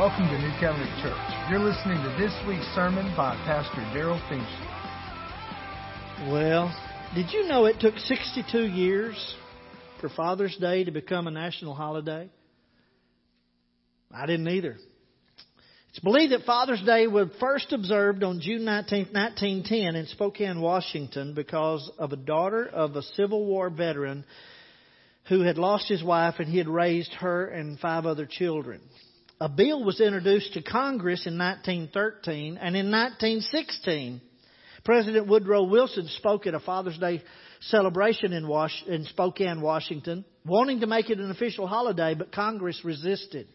welcome to New Covenant Church. You're listening to this week's sermon by Pastor Darrell Feemster. Well, did you know it took 62 years for Father's Day to become a national holiday? I didn't either. It's believed that Father's Day was first observed on June 19, 1910 in Spokane, Washington because of a daughter of a Civil War veteran who had lost his wife and he had raised her and five other children. A bill was introduced to Congress in 1913 and in 1916 President Woodrow Wilson spoke at a Father's Day celebration in, Was- in Spokane, Washington, wanting to make it an official holiday, but Congress resisted.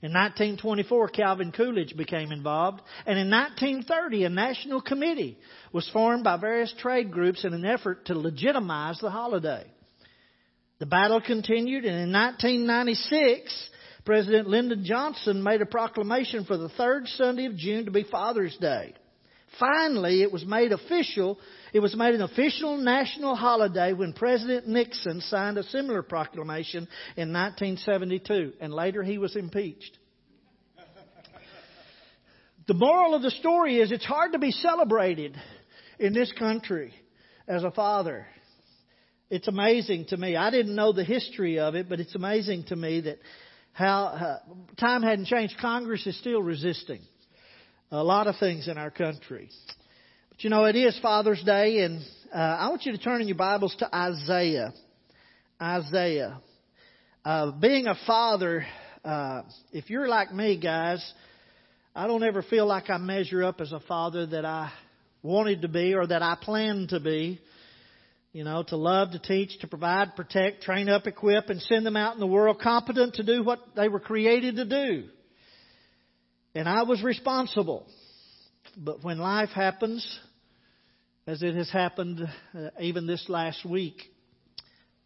In 1924, Calvin Coolidge became involved, and in 1930, a national committee was formed by various trade groups in an effort to legitimize the holiday. The battle continued, and in 1996, President Lyndon Johnson made a proclamation for the third Sunday of June to be Father's Day. Finally, it was made official. It was made an official national holiday when President Nixon signed a similar proclamation in 1972, and later he was impeached. The moral of the story is it's hard to be celebrated in this country as a father. It's amazing to me. I didn't know the history of it, but it's amazing to me that how uh, time hadn't changed. Congress is still resisting a lot of things in our country. But you know, it is Father's Day, and uh, I want you to turn in your Bibles to Isaiah. Isaiah. Uh, being a father, uh, if you're like me, guys, I don't ever feel like I measure up as a father that I wanted to be or that I planned to be. You know, to love, to teach, to provide, protect, train up, equip, and send them out in the world competent to do what they were created to do. And I was responsible. But when life happens, as it has happened uh, even this last week,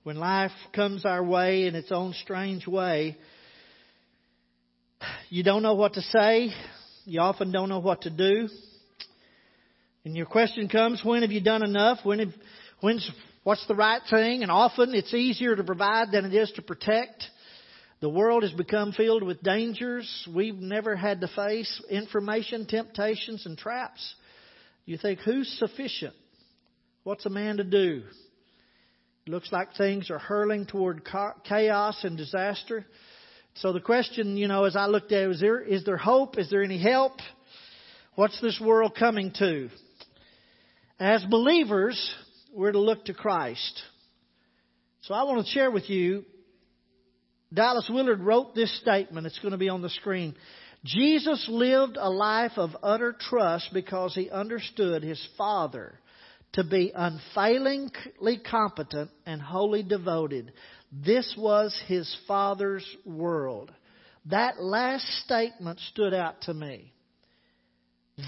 when life comes our way in its own strange way, you don't know what to say. You often don't know what to do. And your question comes, when have you done enough? When have, when's, what's the right thing? And often it's easier to provide than it is to protect. The world has become filled with dangers we've never had to face, information, temptations, and traps. You think, who's sufficient? What's a man to do? It looks like things are hurling toward chaos and disaster. So the question, you know, as I looked at it, is there, is there hope? Is there any help? What's this world coming to? As believers, we're to look to Christ. So I want to share with you Dallas Willard wrote this statement. It's going to be on the screen. Jesus lived a life of utter trust because he understood his Father to be unfailingly competent and wholly devoted. This was his Father's world. That last statement stood out to me.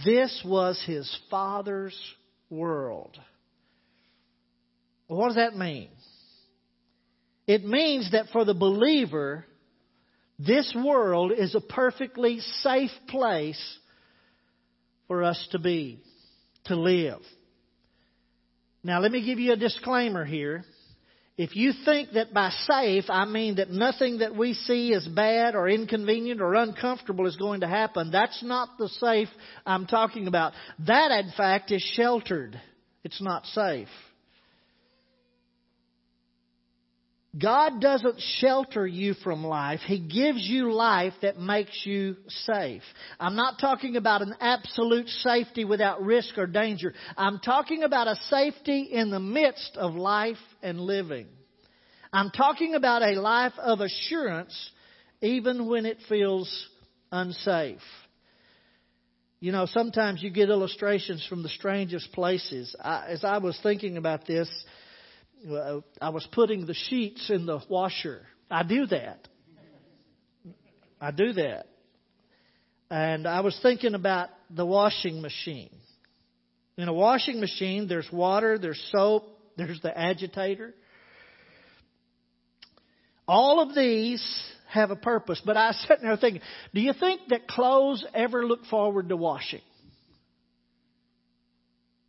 This was his Father's world. What does that mean? It means that for the believer, this world is a perfectly safe place for us to be, to live. Now, let me give you a disclaimer here. If you think that by safe, I mean that nothing that we see is bad or inconvenient or uncomfortable is going to happen, that's not the safe I'm talking about. That, in fact, is sheltered. It's not safe. God doesn't shelter you from life. He gives you life that makes you safe. I'm not talking about an absolute safety without risk or danger. I'm talking about a safety in the midst of life and living. I'm talking about a life of assurance even when it feels unsafe. You know, sometimes you get illustrations from the strangest places. I, as I was thinking about this, I was putting the sheets in the washer. I do that. I do that. And I was thinking about the washing machine. In a washing machine, there's water, there's soap, there's the agitator. All of these have a purpose. But I was sitting there thinking, do you think that clothes ever look forward to washing?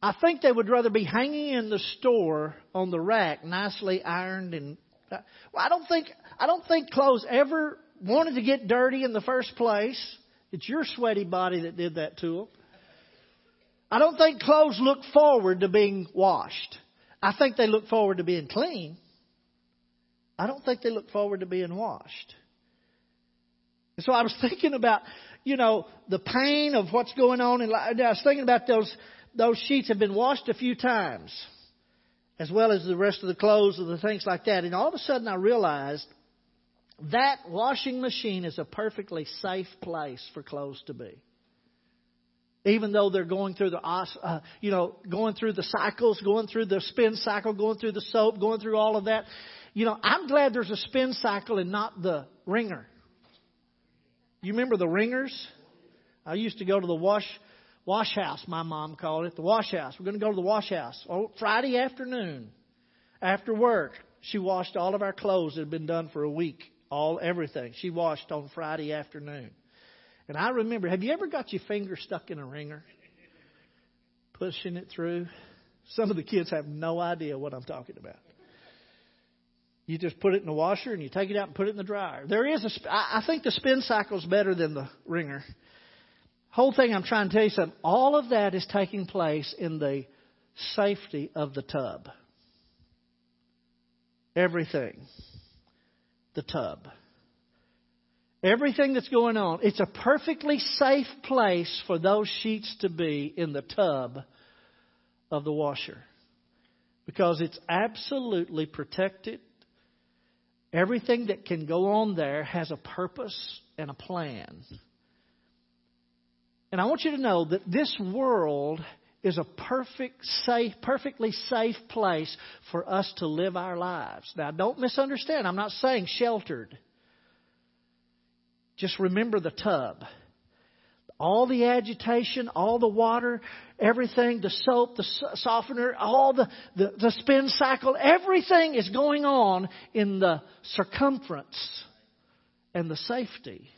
I think they would rather be hanging in the store on the rack, nicely ironed and Well, I don't think I don't think clothes ever wanted to get dirty in the first place. It's your sweaty body that did that to them. I don't think clothes look forward to being washed. I think they look forward to being clean. I don't think they look forward to being washed. And so I was thinking about, you know, the pain of what's going on in life. I was thinking about those those sheets have been washed a few times, as well as the rest of the clothes and the things like that. And all of a sudden I realized that washing machine is a perfectly safe place for clothes to be. Even though they're going through the, uh, you know, going through the cycles, going through the spin cycle, going through the soap, going through all of that. You know, I'm glad there's a spin cycle and not the wringer. You remember the wringers? I used to go to the wash wash house, my mom called it, the wash house. We're going to go to the wash house. Oh, Friday afternoon, after work, she washed all of our clothes that had been done for a week all everything. She washed on Friday afternoon. And I remember, have you ever got your finger stuck in a wringer? Pushing it through? Some of the kids have no idea what I'm talking about. You just put it in the washer and you take it out and put it in the dryer. There is a, I think the spin cycle is better than the wringer. Whole thing I'm trying to tell you something. All of that is taking place in the safety of the tub. Everything the tub. Everything that's going on, it's a perfectly safe place for those sheets to be in the tub of the washer because it's absolutely protected. Everything that can go on there has a purpose and a plan. And I want you to know that this world is a perfect, safe, perfectly safe place for us to live our lives. Now, don't misunderstand. I'm not saying sheltered. Just remember the tub. All the agitation, all the water, everything, the soap, the softener, all the, the, the spin cycle, everything is going on in the circumference and the safety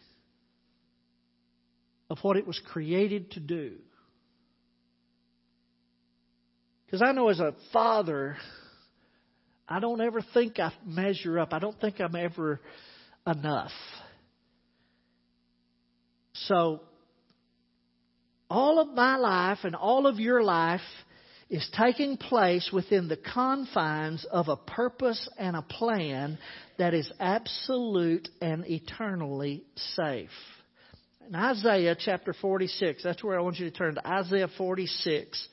of what it was created to do. Because I know as a father, I don't ever think I measure up. I don't think I'm ever enough. So, all of my life and all of your life is taking place within the confines of a purpose and a plan that is absolute and eternally safe. In Isaiah chapter 46, that's where I want you to turn to Isaiah 46.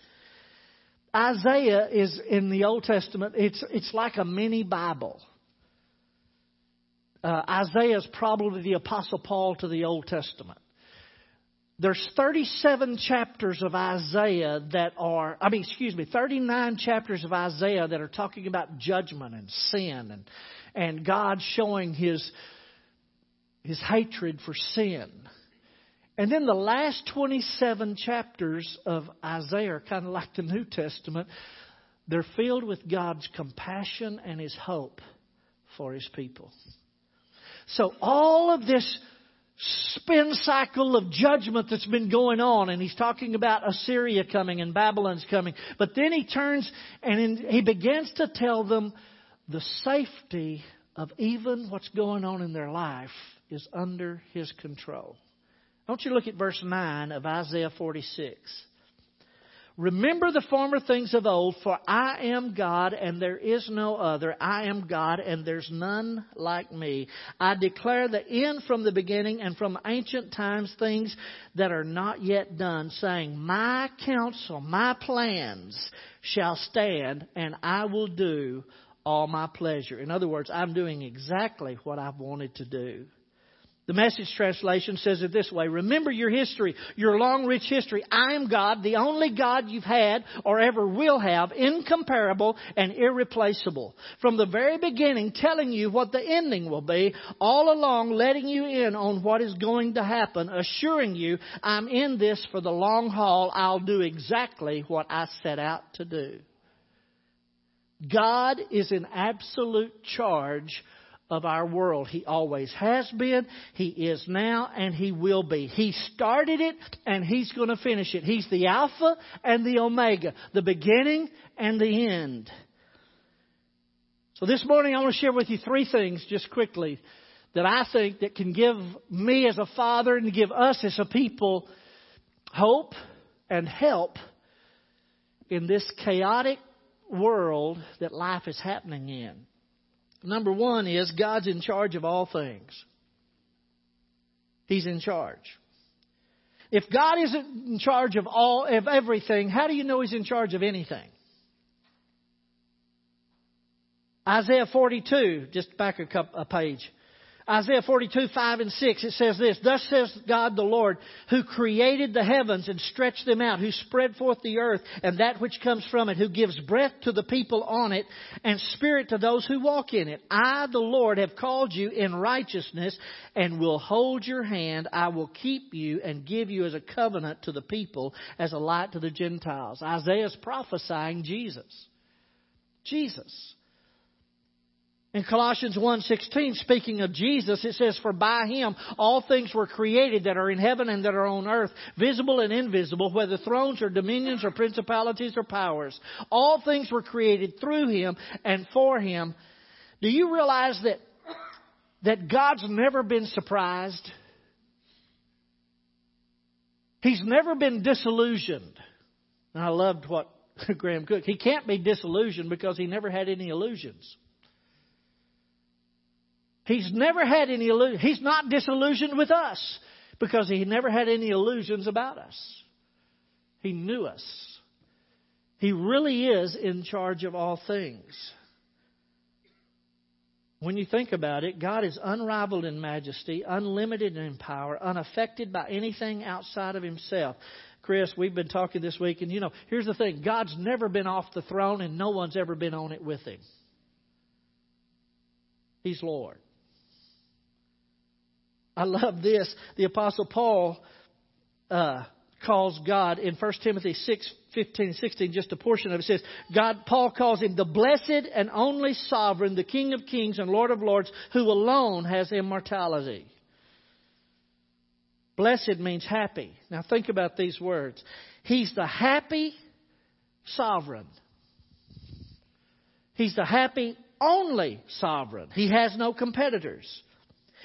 Isaiah is in the Old Testament, it's, it's like a mini Bible. Uh, Isaiah is probably the Apostle Paul to the Old Testament. There's 37 chapters of Isaiah that are, I mean, excuse me, 39 chapters of Isaiah that are talking about judgment and sin and, and God showing his, his hatred for sin. And then the last 27 chapters of Isaiah are kind of like the New Testament. They're filled with God's compassion and His hope for His people. So all of this spin cycle of judgment that's been going on, and he's talking about Assyria coming and Babylon's coming. But then he turns and in, he begins to tell them the safety of even what's going on in their life is under his control. Want you look at verse 9 of Isaiah 46. Remember the former things of old, for I am God and there is no other. I am God and there's none like me. I declare the end from the beginning and from ancient times things that are not yet done, saying, My counsel, my plans shall stand and I will do all my pleasure. In other words, I'm doing exactly what I've wanted to do. The message translation says it this way Remember your history, your long, rich history. I am God, the only God you've had or ever will have, incomparable and irreplaceable. From the very beginning, telling you what the ending will be, all along letting you in on what is going to happen, assuring you I'm in this for the long haul. I'll do exactly what I set out to do. God is in absolute charge of our world. He always has been, He is now, and He will be. He started it, and He's going to finish it. He's the Alpha and the Omega, the beginning and the end. So this morning I want to share with you three things just quickly that I think that can give me as a father and give us as a people hope and help in this chaotic world that life is happening in. Number one is God's in charge of all things. He's in charge. If God isn't in charge of all of everything, how do you know He's in charge of anything? Isaiah 42, just back a, couple, a page. Isaiah 42, 5 and 6, it says this, Thus says God the Lord, who created the heavens and stretched them out, who spread forth the earth and that which comes from it, who gives breath to the people on it and spirit to those who walk in it. I, the Lord, have called you in righteousness and will hold your hand. I will keep you and give you as a covenant to the people, as a light to the Gentiles. Isaiah is prophesying Jesus. Jesus. In Colossians 1:16 speaking of Jesus it says for by him all things were created that are in heaven and that are on earth visible and invisible whether thrones or dominions or principalities or powers. All things were created through him and for him. Do you realize that that God's never been surprised? He's never been disillusioned. And I loved what Graham Cooke he can't be disillusioned because he never had any illusions He's never had any illusion. He's not disillusioned with us because he never had any illusions about us. He knew us. He really is in charge of all things. When you think about it, God is unrivaled in majesty, unlimited in power, unaffected by anything outside of himself. Chris, we've been talking this week, and you know, here's the thing God's never been off the throne, and no one's ever been on it with him. He's Lord. I love this. The Apostle Paul uh, calls God in 1 Timothy 6, 15 and 16, just a portion of it says, God, Paul calls him the blessed and only sovereign, the King of kings and Lord of lords, who alone has immortality. Blessed means happy. Now think about these words. He's the happy sovereign. He's the happy only sovereign. He has no competitors.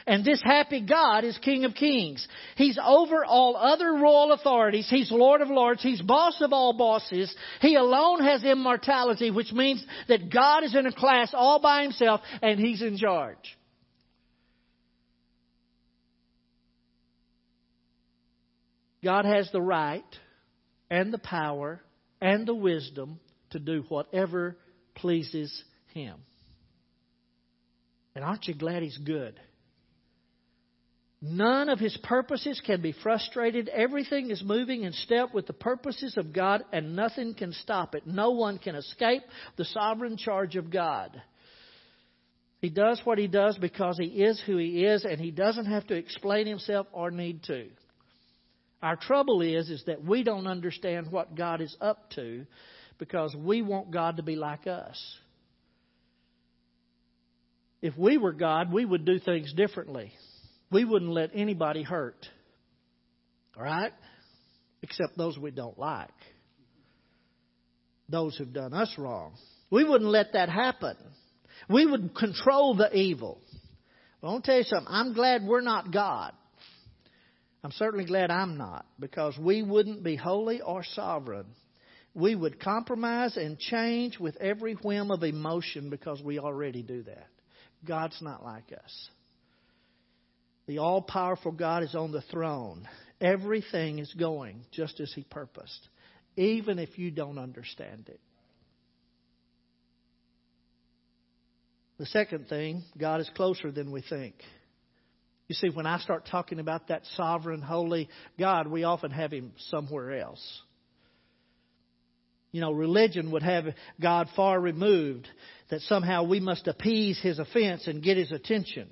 And this happy God is King of Kings. He's over all other royal authorities. He's Lord of Lords. He's boss of all bosses. He alone has immortality, which means that God is in a class all by himself and He's in charge. God has the right and the power and the wisdom to do whatever pleases Him. And aren't you glad He's good? None of his purposes can be frustrated. Everything is moving in step with the purposes of God, and nothing can stop it. No one can escape the sovereign charge of God. He does what he does because he is who he is, and he doesn't have to explain himself or need to. Our trouble is, is that we don't understand what God is up to because we want God to be like us. If we were God, we would do things differently we wouldn't let anybody hurt. All right? Except those we don't like. Those who've done us wrong. We wouldn't let that happen. We would control the evil. Well, I'll tell you something. I'm glad we're not God. I'm certainly glad I'm not because we wouldn't be holy or sovereign. We would compromise and change with every whim of emotion because we already do that. God's not like us. The all powerful God is on the throne. Everything is going just as He purposed, even if you don't understand it. The second thing, God is closer than we think. You see, when I start talking about that sovereign, holy God, we often have Him somewhere else. You know, religion would have God far removed, that somehow we must appease His offense and get His attention.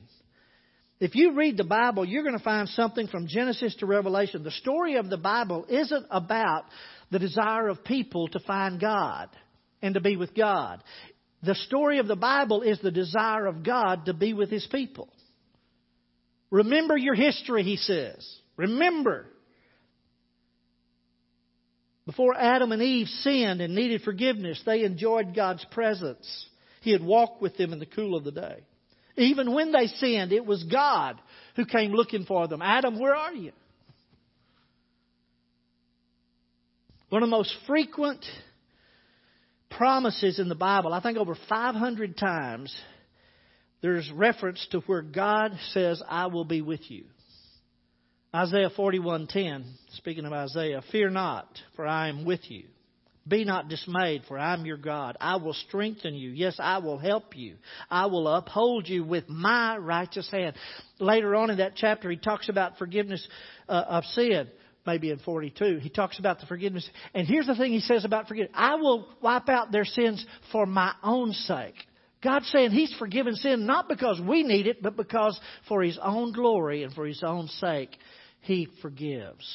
If you read the Bible, you're going to find something from Genesis to Revelation. The story of the Bible isn't about the desire of people to find God and to be with God. The story of the Bible is the desire of God to be with His people. Remember your history, he says. Remember. Before Adam and Eve sinned and needed forgiveness, they enjoyed God's presence. He had walked with them in the cool of the day. Even when they sinned, it was God who came looking for them. Adam, where are you? One of the most frequent promises in the Bible, I think over 500 times, there's reference to where God says, I will be with you. Isaiah 41:10, speaking of Isaiah, fear not, for I am with you. Be not dismayed, for I am your God. I will strengthen you. Yes, I will help you. I will uphold you with my righteous hand. Later on in that chapter, he talks about forgiveness uh, of sin. Maybe in 42, he talks about the forgiveness. And here's the thing he says about forgiveness I will wipe out their sins for my own sake. God's saying He's forgiven sin not because we need it, but because for His own glory and for His own sake, He forgives.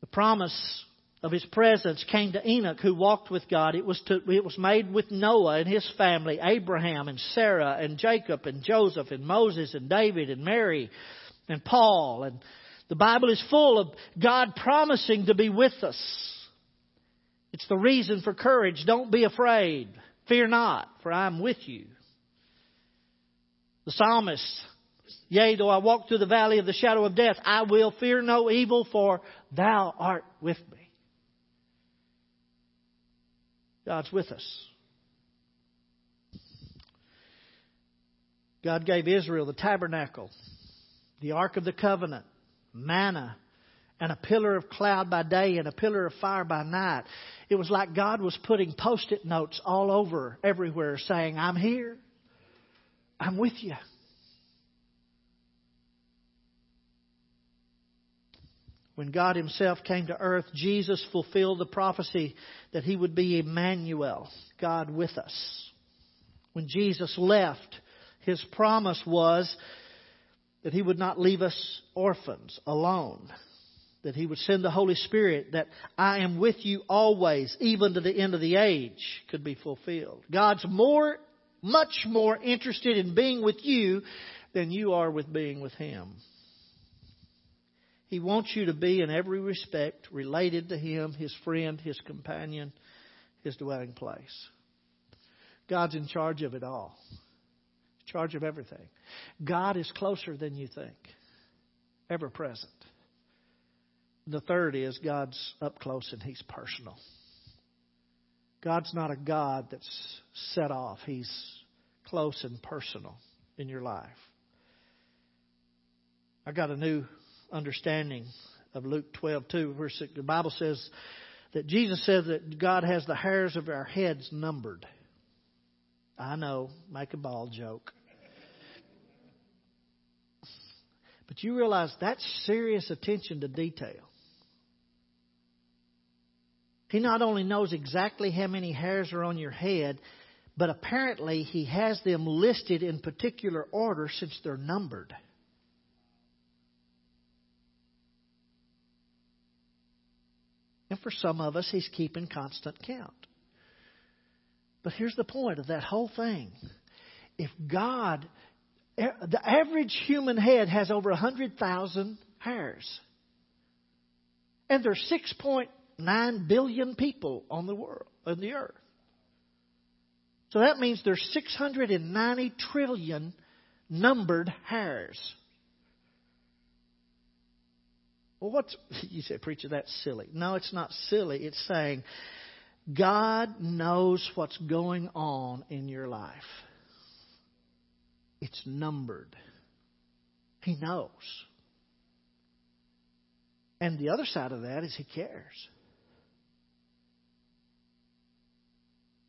The promise of his presence came to Enoch who walked with God. It was, to, it was made with Noah and his family, Abraham and Sarah and Jacob and Joseph and Moses and David and Mary and Paul. And the Bible is full of God promising to be with us. It's the reason for courage. Don't be afraid. Fear not, for I am with you. The psalmist Yea, though I walk through the valley of the shadow of death, I will fear no evil, for thou art with me. God's with us. God gave Israel the tabernacle, the ark of the covenant, manna, and a pillar of cloud by day and a pillar of fire by night. It was like God was putting post it notes all over everywhere saying, I'm here. I'm with you. When God Himself came to earth, Jesus fulfilled the prophecy that He would be Emmanuel, God with us. When Jesus left, His promise was that He would not leave us orphans alone, that He would send the Holy Spirit, that I am with you always, even to the end of the age, could be fulfilled. God's more, much more interested in being with you than you are with being with Him. He wants you to be, in every respect, related to Him, His friend, His companion, His dwelling place. God's in charge of it all, charge of everything. God is closer than you think, ever present. The third is God's up close and He's personal. God's not a God that's set off, He's close and personal in your life. I got a new understanding of Luke 12, 2, where the Bible says that Jesus says that God has the hairs of our heads numbered. I know, make a ball joke. But you realize that's serious attention to detail. He not only knows exactly how many hairs are on your head, but apparently he has them listed in particular order since they're numbered. And for some of us, He's keeping constant count. But here's the point of that whole thing. If God, the average human head has over 100,000 hairs. And there's 6.9 billion people on the world, on the earth. So that means there's 690 trillion numbered hairs. Well, what's, you say, preacher, that's silly. No, it's not silly. It's saying God knows what's going on in your life. It's numbered. He knows. And the other side of that is He cares.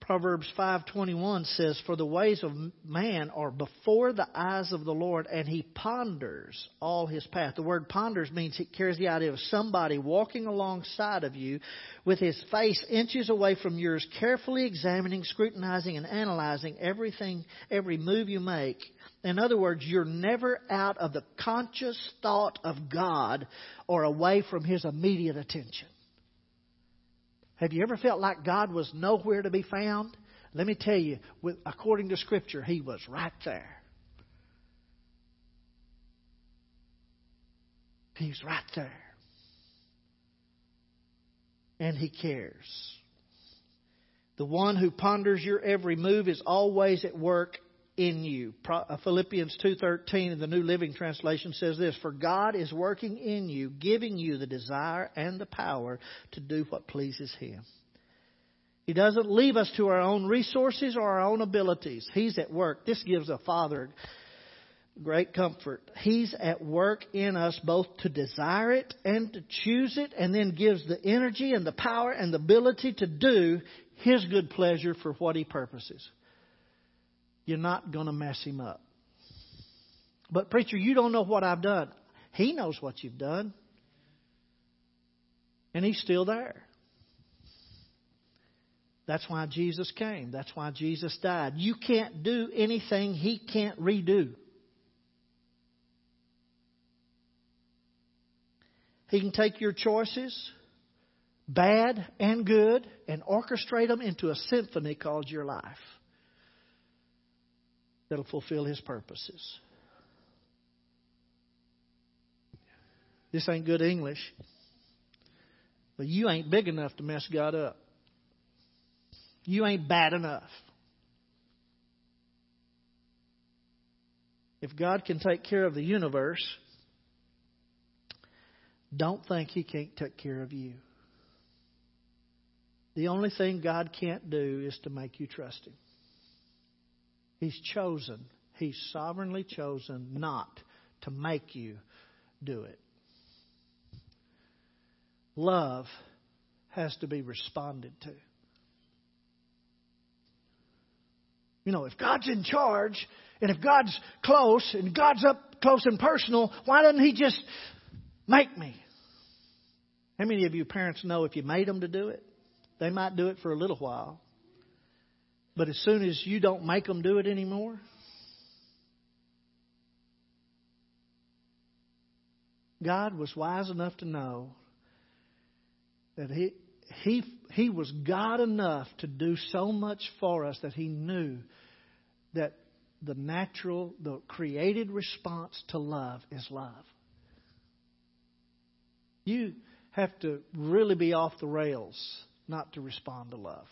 Proverbs 5:21 says for the ways of man are before the eyes of the Lord and he ponders all his path. The word ponders means he carries the idea of somebody walking alongside of you with his face inches away from yours carefully examining, scrutinizing and analyzing everything every move you make. In other words, you're never out of the conscious thought of God or away from his immediate attention. Have you ever felt like God was nowhere to be found? Let me tell you, with, according to Scripture, He was right there. He's right there. And He cares. The one who ponders your every move is always at work in you. Uh, Philippians 2:13 in the New Living Translation says this, "For God is working in you, giving you the desire and the power to do what pleases him." He doesn't leave us to our own resources or our own abilities. He's at work. This gives a father great comfort. He's at work in us both to desire it and to choose it, and then gives the energy and the power and the ability to do His good pleasure for what He purposes. You're not going to mess Him up. But, preacher, you don't know what I've done. He knows what you've done. And He's still there. That's why Jesus came. That's why Jesus died. You can't do anything He can't redo. He can take your choices, bad and good, and orchestrate them into a symphony called your life that'll fulfill His purposes. This ain't good English, but you ain't big enough to mess God up. You ain't bad enough. If God can take care of the universe, don't think He can't take care of you. The only thing God can't do is to make you trust Him. He's chosen, He's sovereignly chosen not to make you do it. Love has to be responded to. You know, if God's in charge, and if God's close, and God's up close and personal, why doesn't He just make me? How many of you parents know if you made them to do it, they might do it for a little while. But as soon as you don't make them do it anymore, God was wise enough to know that he, he, he was God enough to do so much for us that He knew that the natural, the created response to love is love. You have to really be off the rails not to respond to love.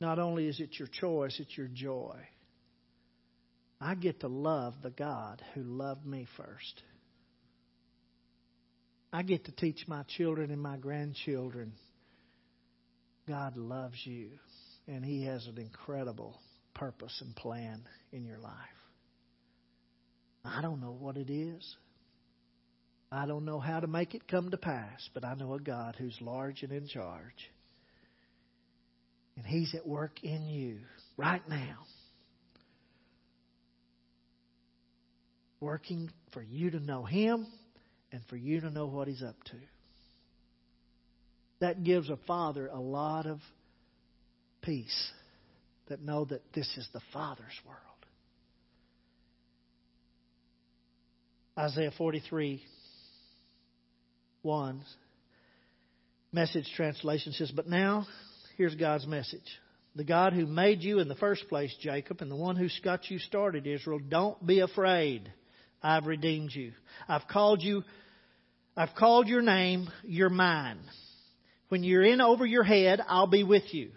Not only is it your choice, it's your joy. I get to love the God who loved me first. I get to teach my children and my grandchildren God loves you, and He has an incredible purpose and plan in your life. I don't know what it is. I don't know how to make it come to pass, but I know a God who's large and in charge. And He's at work in you right now. Working for you to know Him and for you to know what He's up to. That gives a father a lot of peace that know that this is the Father's world. Isaiah 43 1 message translation says, But now, here's God's message. The God who made you in the first place, Jacob, and the one who got you started, Israel, don't be afraid. I've redeemed you. I've called you, I've called your name, you're mine. When you're in over your head, I'll be with you.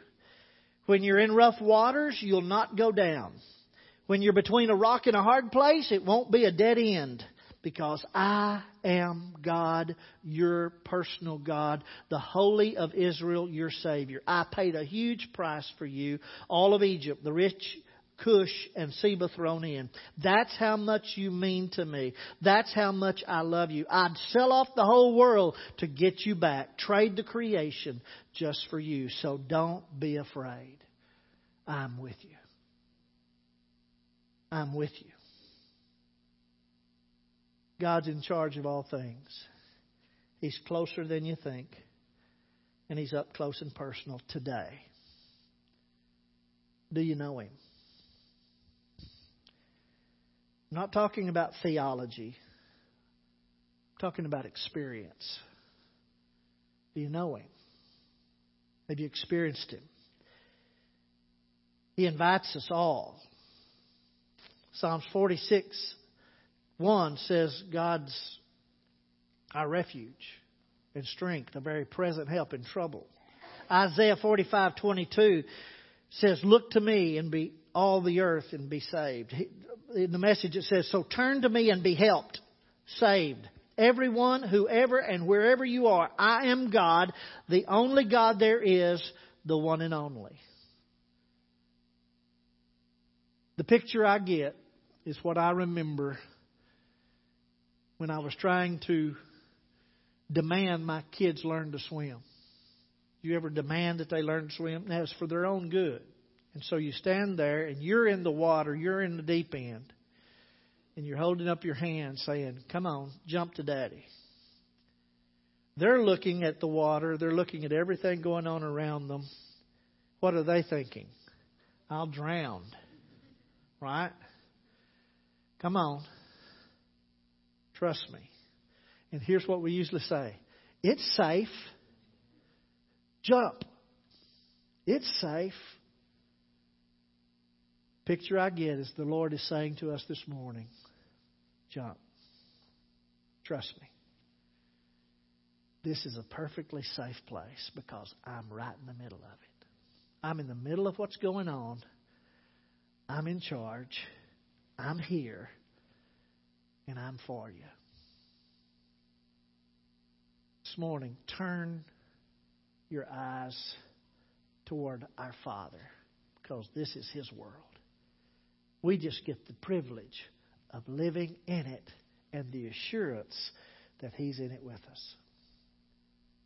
When you're in rough waters, you'll not go down. When you're between a rock and a hard place, it won't be a dead end because I am God, your personal God, the Holy of Israel, your Savior. I paid a huge price for you, all of Egypt, the rich Cush and Seba thrown in. That's how much you mean to me. That's how much I love you. I'd sell off the whole world to get you back. Trade the creation just for you. So don't be afraid. I'm with you. I'm with you. God's in charge of all things. He's closer than you think, and He's up close and personal today. Do you know Him? I'm not talking about theology. I'm talking about experience. Do you know Him? Have you experienced Him? He invites us all. Psalms 46 1 says God's our refuge and strength, a very present help in trouble. Isaiah 45:22 says, "Look to me and be all the earth and be saved." In the message it says, "So turn to me and be helped, saved." Everyone, whoever and wherever you are, I am God, the only God there is, the one and only. The picture I get is what I remember when I was trying to demand my kids learn to swim. You ever demand that they learn to swim? It's for their own good. And so you stand there and you're in the water, you're in the deep end, and you're holding up your hand saying, Come on, jump to daddy. They're looking at the water, they're looking at everything going on around them. What are they thinking? I'll drown. Right? Come on. Trust me. And here's what we usually say it's safe. Jump. It's safe. Picture I get is the Lord is saying to us this morning jump. Trust me. This is a perfectly safe place because I'm right in the middle of it. I'm in the middle of what's going on. I'm in charge. I'm here. And I'm for you. This morning, turn your eyes toward our Father because this is His world. We just get the privilege of living in it and the assurance that He's in it with us.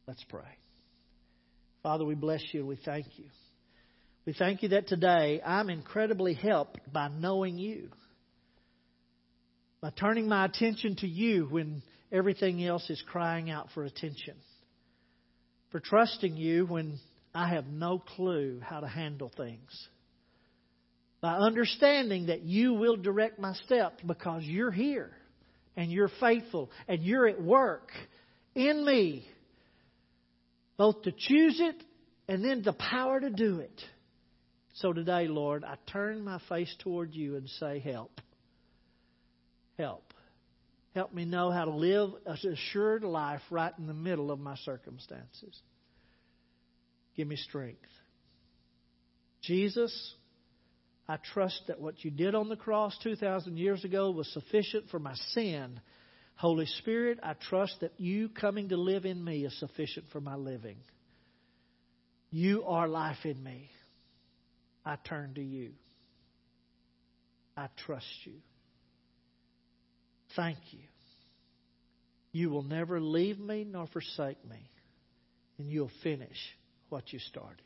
Let's pray. Father, we bless you and we thank you. We thank you that today I'm incredibly helped by knowing you, by turning my attention to you when everything else is crying out for attention, for trusting you when I have no clue how to handle things, by understanding that you will direct my steps because you're here and you're faithful and you're at work in me, both to choose it and then the power to do it. So today, Lord, I turn my face toward you and say, Help. Help. Help me know how to live a assured life right in the middle of my circumstances. Give me strength. Jesus, I trust that what you did on the cross 2,000 years ago was sufficient for my sin. Holy Spirit, I trust that you coming to live in me is sufficient for my living. You are life in me. I turn to you. I trust you. Thank you. You will never leave me nor forsake me, and you'll finish what you started.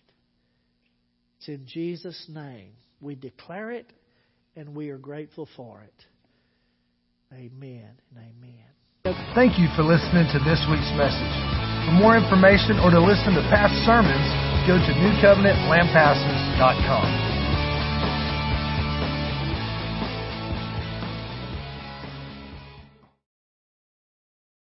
It's in Jesus' name we declare it, and we are grateful for it. Amen and amen. Thank you for listening to this week's message. For more information or to listen to past sermons, go to newcovenantlampasas.com.